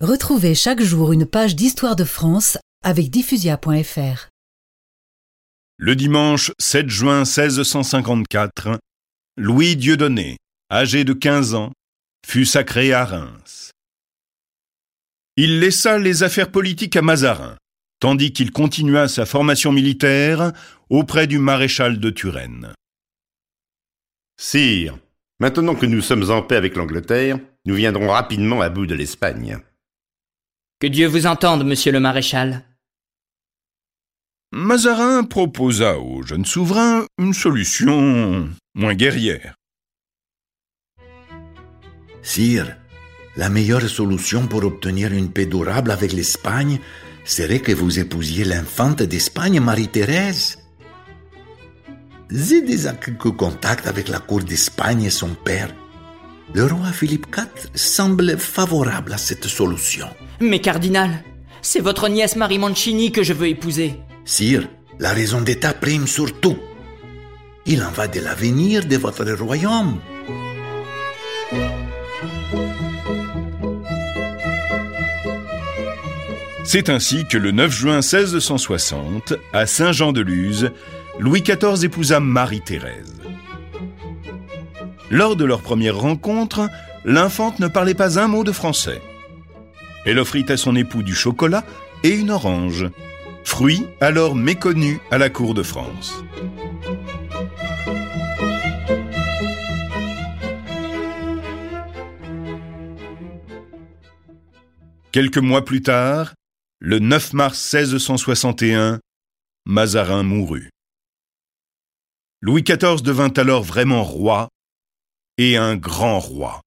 Retrouvez chaque jour une page d'histoire de France avec diffusia.fr. Le dimanche 7 juin 1654, Louis Dieudonné, âgé de 15 ans, fut sacré à Reims. Il laissa les affaires politiques à Mazarin, tandis qu'il continua sa formation militaire auprès du maréchal de Turenne. Sire, maintenant que nous sommes en paix avec l'Angleterre, nous viendrons rapidement à bout de l'Espagne. Que Dieu vous entende, monsieur le maréchal. Mazarin proposa au jeune souverain une solution moins guerrière. Sire, la meilleure solution pour obtenir une paix durable avec l'Espagne serait que vous épousiez l'infante d'Espagne, Marie-Thérèse. J'ai déjà quelques contacts avec la cour d'Espagne et son père. Le roi Philippe IV semble favorable à cette solution. Mais cardinal, c'est votre nièce Marie Mancini que je veux épouser. Sire, la raison d'État prime sur tout. Il en va de l'avenir de votre royaume. C'est ainsi que le 9 juin 1660, à Saint-Jean-de-Luz, Louis XIV épousa Marie-Thérèse. Lors de leur première rencontre, l'infante ne parlait pas un mot de français. Elle offrit à son époux du chocolat et une orange, fruit alors méconnu à la cour de France. Quelques mois plus tard, le 9 mars 1661, Mazarin mourut. Louis XIV devint alors vraiment roi, et un grand roi.